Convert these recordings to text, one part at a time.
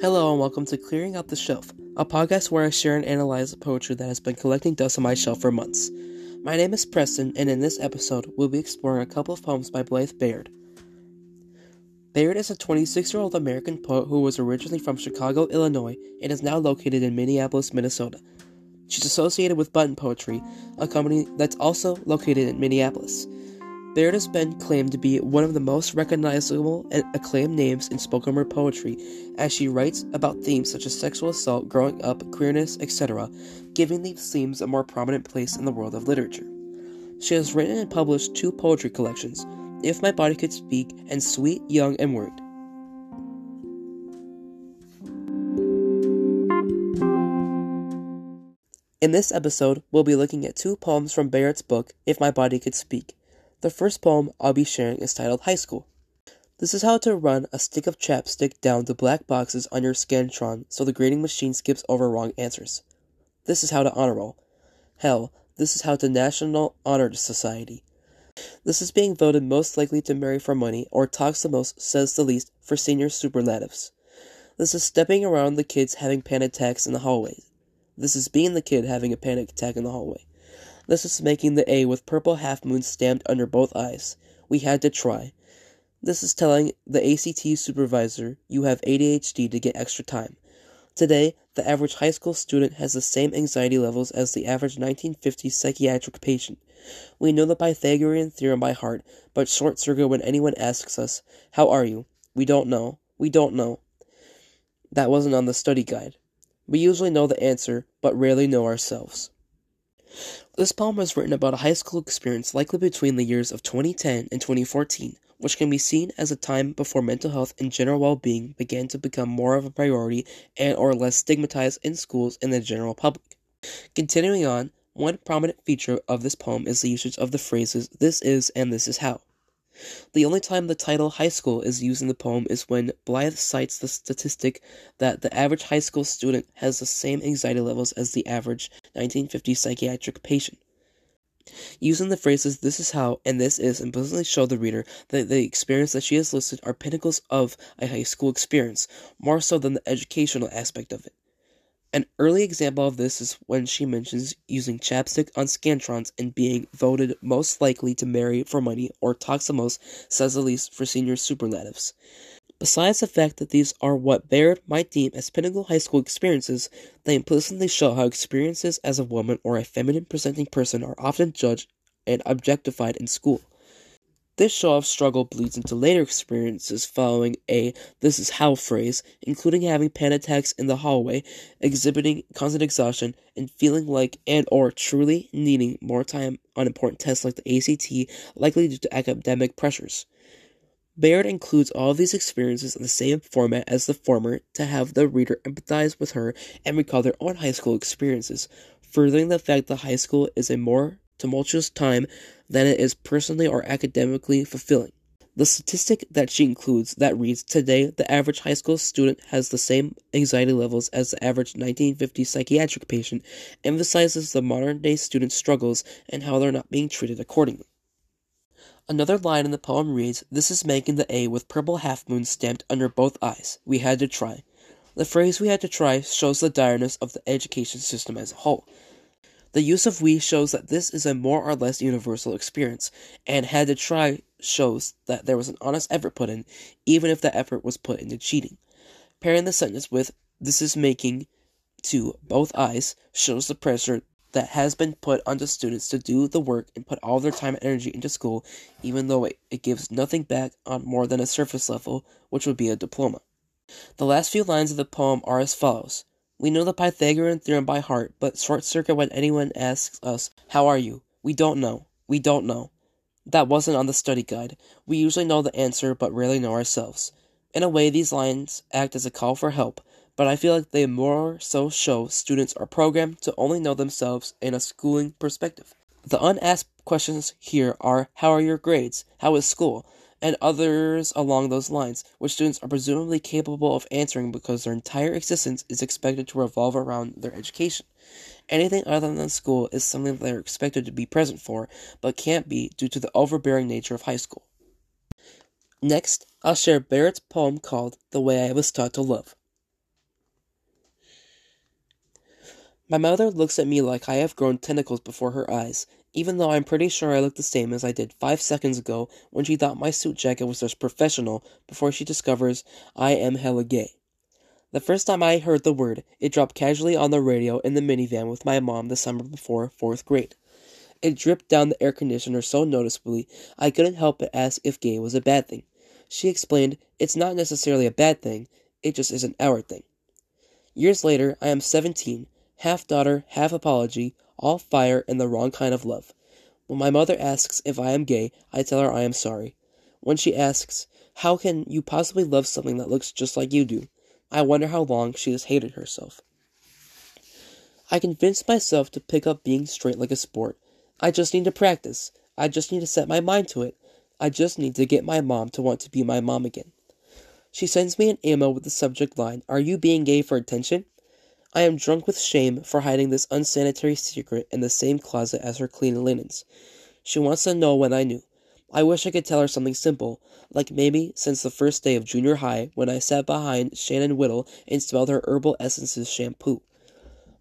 Hello and welcome to Clearing Out the Shelf, a podcast where I share and analyze the poetry that has been collecting dust on my shelf for months. My name is Preston, and in this episode, we'll be exploring a couple of poems by Blythe Baird. Baird is a 26 year old American poet who was originally from Chicago, Illinois, and is now located in Minneapolis, Minnesota. She's associated with Button Poetry, a company that's also located in Minneapolis. Baird has been claimed to be one of the most recognizable and acclaimed names in spoken word poetry, as she writes about themes such as sexual assault, growing up, queerness, etc., giving these themes a more prominent place in the world of literature. She has written and published two poetry collections, If My Body Could Speak and Sweet, Young, and Worried. In this episode, we'll be looking at two poems from Baird's book, If My Body Could Speak. The first poem I'll be sharing is titled High School. This is how to run a stick of chapstick down the black boxes on your Scantron so the grading machine skips over wrong answers. This is how to honor roll. Hell, this is how to National Honor Society. This is being voted most likely to marry for money or talks the most, says the least, for senior superlatives. This is stepping around the kids having panic attacks in the hallway. This is being the kid having a panic attack in the hallway. This is making the A with purple half moon stamped under both eyes. We had to try. This is telling the ACT supervisor you have ADHD to get extra time. Today, the average high school student has the same anxiety levels as the average 1950s psychiatric patient. We know the Pythagorean theorem by heart, but short circuit when anyone asks us, How are you? We don't know. We don't know. That wasn't on the study guide. We usually know the answer, but rarely know ourselves. This poem was written about a high school experience likely between the years of 2010 and 2014, which can be seen as a time before mental health and general well-being began to become more of a priority and or less stigmatized in schools and the general public. Continuing on, one prominent feature of this poem is the usage of the phrases this is and this is how. The only time the title high school is used in the poem is when Blythe cites the statistic that the average high school student has the same anxiety levels as the average 1950 psychiatric patient. Using the phrases this is how and this is implicitly show the reader that the experience that she has listed are pinnacles of a high school experience, more so than the educational aspect of it. An early example of this is when she mentions using chapstick on scantrons and being voted most likely to marry for money or most, says the least for senior superlatives. Besides the fact that these are what Baird might deem as pinnacle high school experiences, they implicitly show how experiences as a woman or a feminine presenting person are often judged and objectified in school. This show of struggle bleeds into later experiences following a this is how phrase, including having panic attacks in the hallway, exhibiting constant exhaustion, and feeling like and or truly needing more time on important tests like the ACT, likely due to academic pressures. Baird includes all these experiences in the same format as the former to have the reader empathize with her and recall their own high school experiences, furthering the fact that high school is a more tumultuous time than it is personally or academically fulfilling. The statistic that she includes that reads Today, the average high school student has the same anxiety levels as the average 1950 psychiatric patient emphasizes the modern day student's struggles and how they're not being treated accordingly. Another line in the poem reads This is making the A with purple half moon stamped under both eyes. We had to try. The phrase we had to try shows the direness of the education system as a whole. The use of we shows that this is a more or less universal experience, and had to try shows that there was an honest effort put in, even if that effort was put into cheating. Pairing the sentence with this is making to both eyes shows the pressure that has been put onto students to do the work and put all their time and energy into school, even though it, it gives nothing back on more than a surface level, which would be a diploma. The last few lines of the poem are as follows we know the Pythagorean theorem by heart, but short circuit when anyone asks us, How are you? We don't know. We don't know. That wasn't on the study guide. We usually know the answer, but rarely know ourselves. In a way, these lines act as a call for help, but I feel like they more so show students are programmed to only know themselves in a schooling perspective. The unasked questions here are How are your grades? How is school? and others along those lines, which students are presumably capable of answering because their entire existence is expected to revolve around their education. Anything other than school is something that they are expected to be present for, but can't be due to the overbearing nature of high school. Next, I'll share Baird's poem called The Way I Was Taught to Love. My mother looks at me like I have grown tentacles before her eyes, even though I'm pretty sure I look the same as I did five seconds ago when she thought my suit jacket was just professional before she discovers I am hella gay. The first time I heard the word, it dropped casually on the radio in the minivan with my mom the summer before fourth grade. It dripped down the air conditioner so noticeably I couldn't help but ask if gay was a bad thing. She explained it's not necessarily a bad thing, it just isn't our thing. Years later, I am 17, half daughter, half apology, all fire and the wrong kind of love. When my mother asks if I am gay, I tell her I am sorry. When she asks, How can you possibly love something that looks just like you do? I wonder how long she has hated herself. I convinced myself to pick up being straight like a sport. I just need to practice. I just need to set my mind to it. I just need to get my mom to want to be my mom again. She sends me an email with the subject line, Are you being gay for attention? I am drunk with shame for hiding this unsanitary secret in the same closet as her clean linens. She wants to know when I knew. I wish I could tell her something simple, like maybe since the first day of junior high when I sat behind Shannon Whittle and smelled her herbal essences shampoo.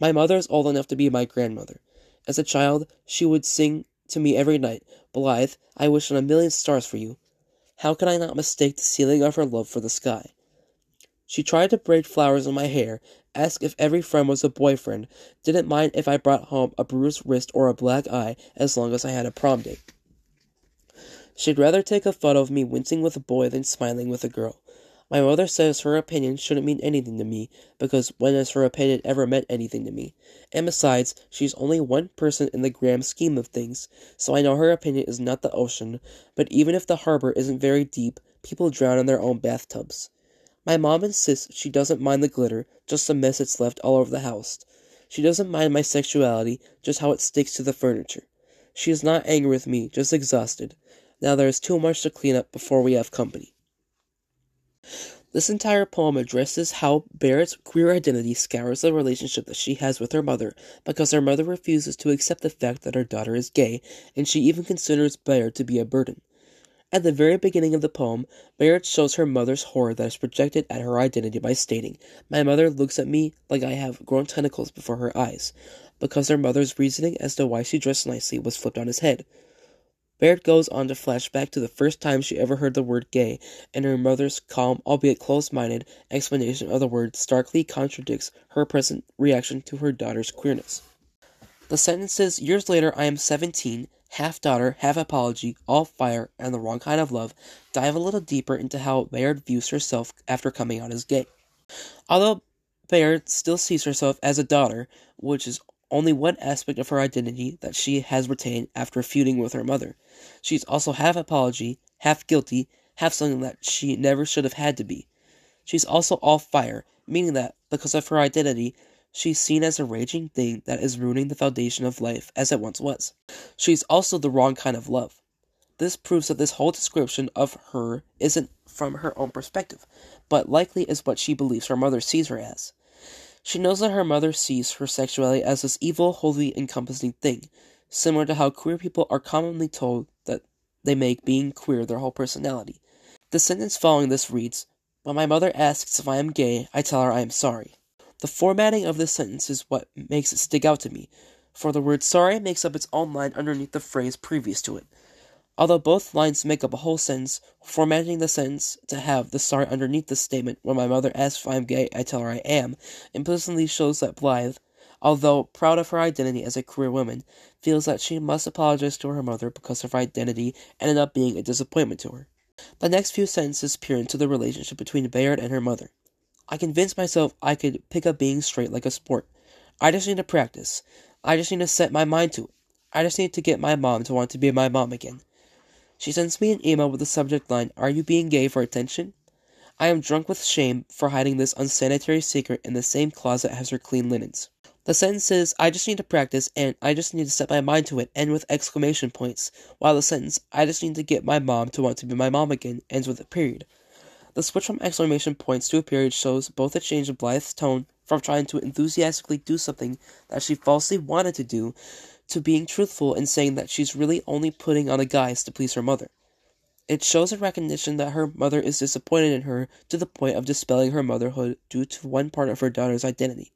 My mother is old enough to be my grandmother. As a child, she would sing to me every night, Blythe, I wish on a million stars for you. How could I not mistake the ceiling of her love for the sky? She tried to braid flowers in my hair, asked if every friend was a boyfriend, didn't mind if I brought home a bruised wrist or a black eye as long as I had a prom date. She'd rather take a photo of me wincing with a boy than smiling with a girl. My mother says her opinion shouldn't mean anything to me, because when has her opinion ever meant anything to me? And besides, she's only one person in the grand scheme of things, so I know her opinion is not the ocean, but even if the harbor isn't very deep, people drown in their own bathtubs. My mom insists she doesn't mind the glitter, just the mess it's left all over the house. She doesn't mind my sexuality, just how it sticks to the furniture. She is not angry with me, just exhausted. Now there is too much to clean up before we have company. This entire poem addresses how Baird's queer identity scours the relationship that she has with her mother because her mother refuses to accept the fact that her daughter is gay, and she even considers Baird to be a burden. At the very beginning of the poem, Baird shows her mother's horror that is projected at her identity by stating, My mother looks at me like I have grown tentacles before her eyes, because her mother's reasoning as to why she dressed nicely was flipped on his head. Baird goes on to flash back to the first time she ever heard the word gay, and her mother's calm, albeit close minded, explanation of the word starkly contradicts her present reaction to her daughter's queerness. The sentences, years later, I am 17, half daughter, half apology, all fire, and the wrong kind of love, dive a little deeper into how Baird views herself after coming out as gay. Although Baird still sees herself as a daughter, which is only one aspect of her identity that she has retained after feuding with her mother. She's also half apology, half guilty, half something that she never should have had to be. She's also all fire, meaning that, because of her identity, she's seen as a raging thing that is ruining the foundation of life as it once was. She's also the wrong kind of love. This proves that this whole description of her isn't from her own perspective, but likely is what she believes her mother sees her as. She knows that her mother sees her sexuality as this evil, wholly encompassing thing, similar to how queer people are commonly told that they make being queer their whole personality. The sentence following this reads, When my mother asks if I am gay, I tell her I am sorry. The formatting of this sentence is what makes it stick out to me, for the word sorry makes up its own line underneath the phrase previous to it. Although both lines make up a whole sentence, formatting the sentence to have the sorry underneath the statement, when my mother asks if I am gay, I tell her I am, implicitly shows that Blythe, although proud of her identity as a queer woman, feels that she must apologize to her mother because her identity ended up being a disappointment to her. The next few sentences peer into the relationship between Baird and her mother. I convinced myself I could pick up being straight like a sport. I just need to practice. I just need to set my mind to it. I just need to get my mom to want to be my mom again. She sends me an email with the subject line, Are you being gay for attention? I am drunk with shame for hiding this unsanitary secret in the same closet as her clean linens. The sentence is, I just need to practice and I just need to set my mind to it end with exclamation points, while the sentence, I just need to get my mom to want to be my mom again ends with a period. The switch from exclamation points to a period shows both a change in Blythe's tone from trying to enthusiastically do something that she falsely wanted to do to being truthful and saying that she's really only putting on a guise to please her mother. It shows a recognition that her mother is disappointed in her to the point of dispelling her motherhood due to one part of her daughter's identity.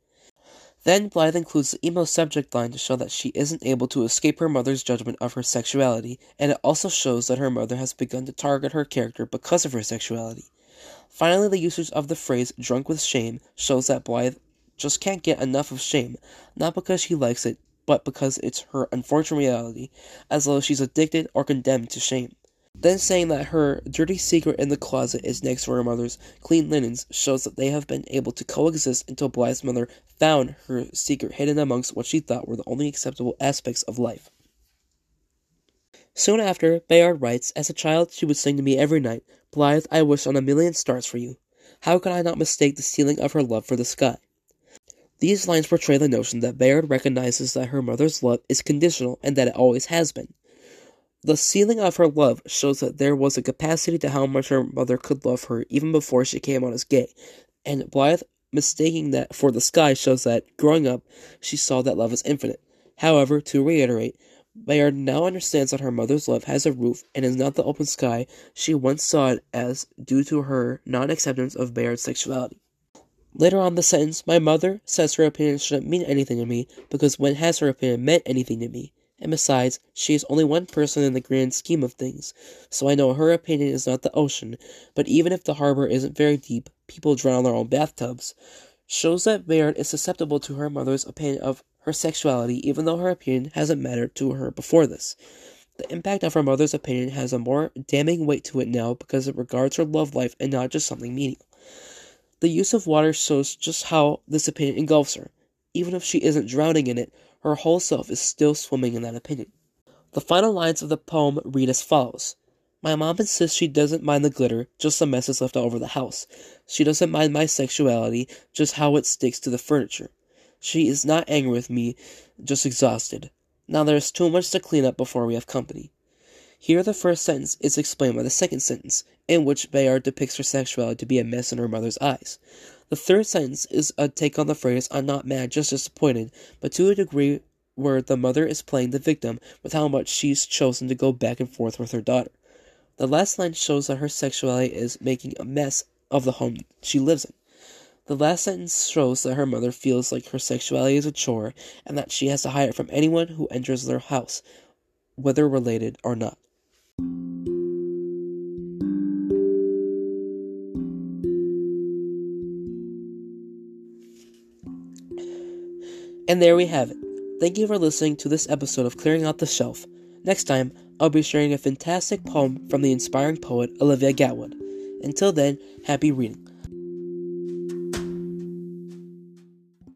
Then Blythe includes the emo subject line to show that she isn't able to escape her mother's judgment of her sexuality, and it also shows that her mother has begun to target her character because of her sexuality. Finally, the usage of the phrase drunk with shame shows that Blythe just can't get enough of shame, not because she likes it, but because it's her unfortunate reality, as though she's addicted or condemned to shame. Then saying that her dirty secret in the closet is next to her mother's clean linens shows that they have been able to coexist until Blythe's mother found her secret hidden amongst what she thought were the only acceptable aspects of life. Soon after, Baird writes, As a child, she would sing to me every night, Blythe, I wish on a million stars for you. How could I not mistake the ceiling of her love for the sky? These lines portray the notion that Baird recognizes that her mother's love is conditional and that it always has been. The ceiling of her love shows that there was a capacity to how much her mother could love her even before she came out as gay, and Blythe mistaking that for the sky shows that, growing up, she saw that love is infinite. However, to reiterate, Baird now understands that her mother's love has a roof and is not the open sky she once saw it as due to her non acceptance of Baird's sexuality. Later on the sentence, my mother says her opinion shouldn't mean anything to me because when has her opinion meant anything to me? And besides, she is only one person in the grand scheme of things, so I know her opinion is not the ocean, but even if the harbor isn't very deep, people drown in their own bathtubs. Shows that Baird is susceptible to her mother's opinion of her sexuality, even though her opinion hasn't mattered to her before this. The impact of her mother's opinion has a more damning weight to it now because it regards her love life and not just something menial. The use of water shows just how this opinion engulfs her. Even if she isn't drowning in it, her whole self is still swimming in that opinion. The final lines of the poem read as follows My mom insists she doesn't mind the glitter, just the messes left all over the house. She doesn't mind my sexuality, just how it sticks to the furniture. She is not angry with me, just exhausted. Now there is too much to clean up before we have company. Here the first sentence is explained by the second sentence, in which Baird depicts her sexuality to be a mess in her mother's eyes. The third sentence is a take on the phrase, I'm not mad, just disappointed, but to a degree where the mother is playing the victim with how much she's chosen to go back and forth with her daughter. The last line shows that her sexuality is making a mess of the home she lives in. The last sentence shows that her mother feels like her sexuality is a chore and that she has to hide it from anyone who enters their house, whether related or not. And there we have it. Thank you for listening to this episode of Clearing Out the Shelf. Next time, I'll be sharing a fantastic poem from the inspiring poet Olivia Gatwood. Until then, happy reading.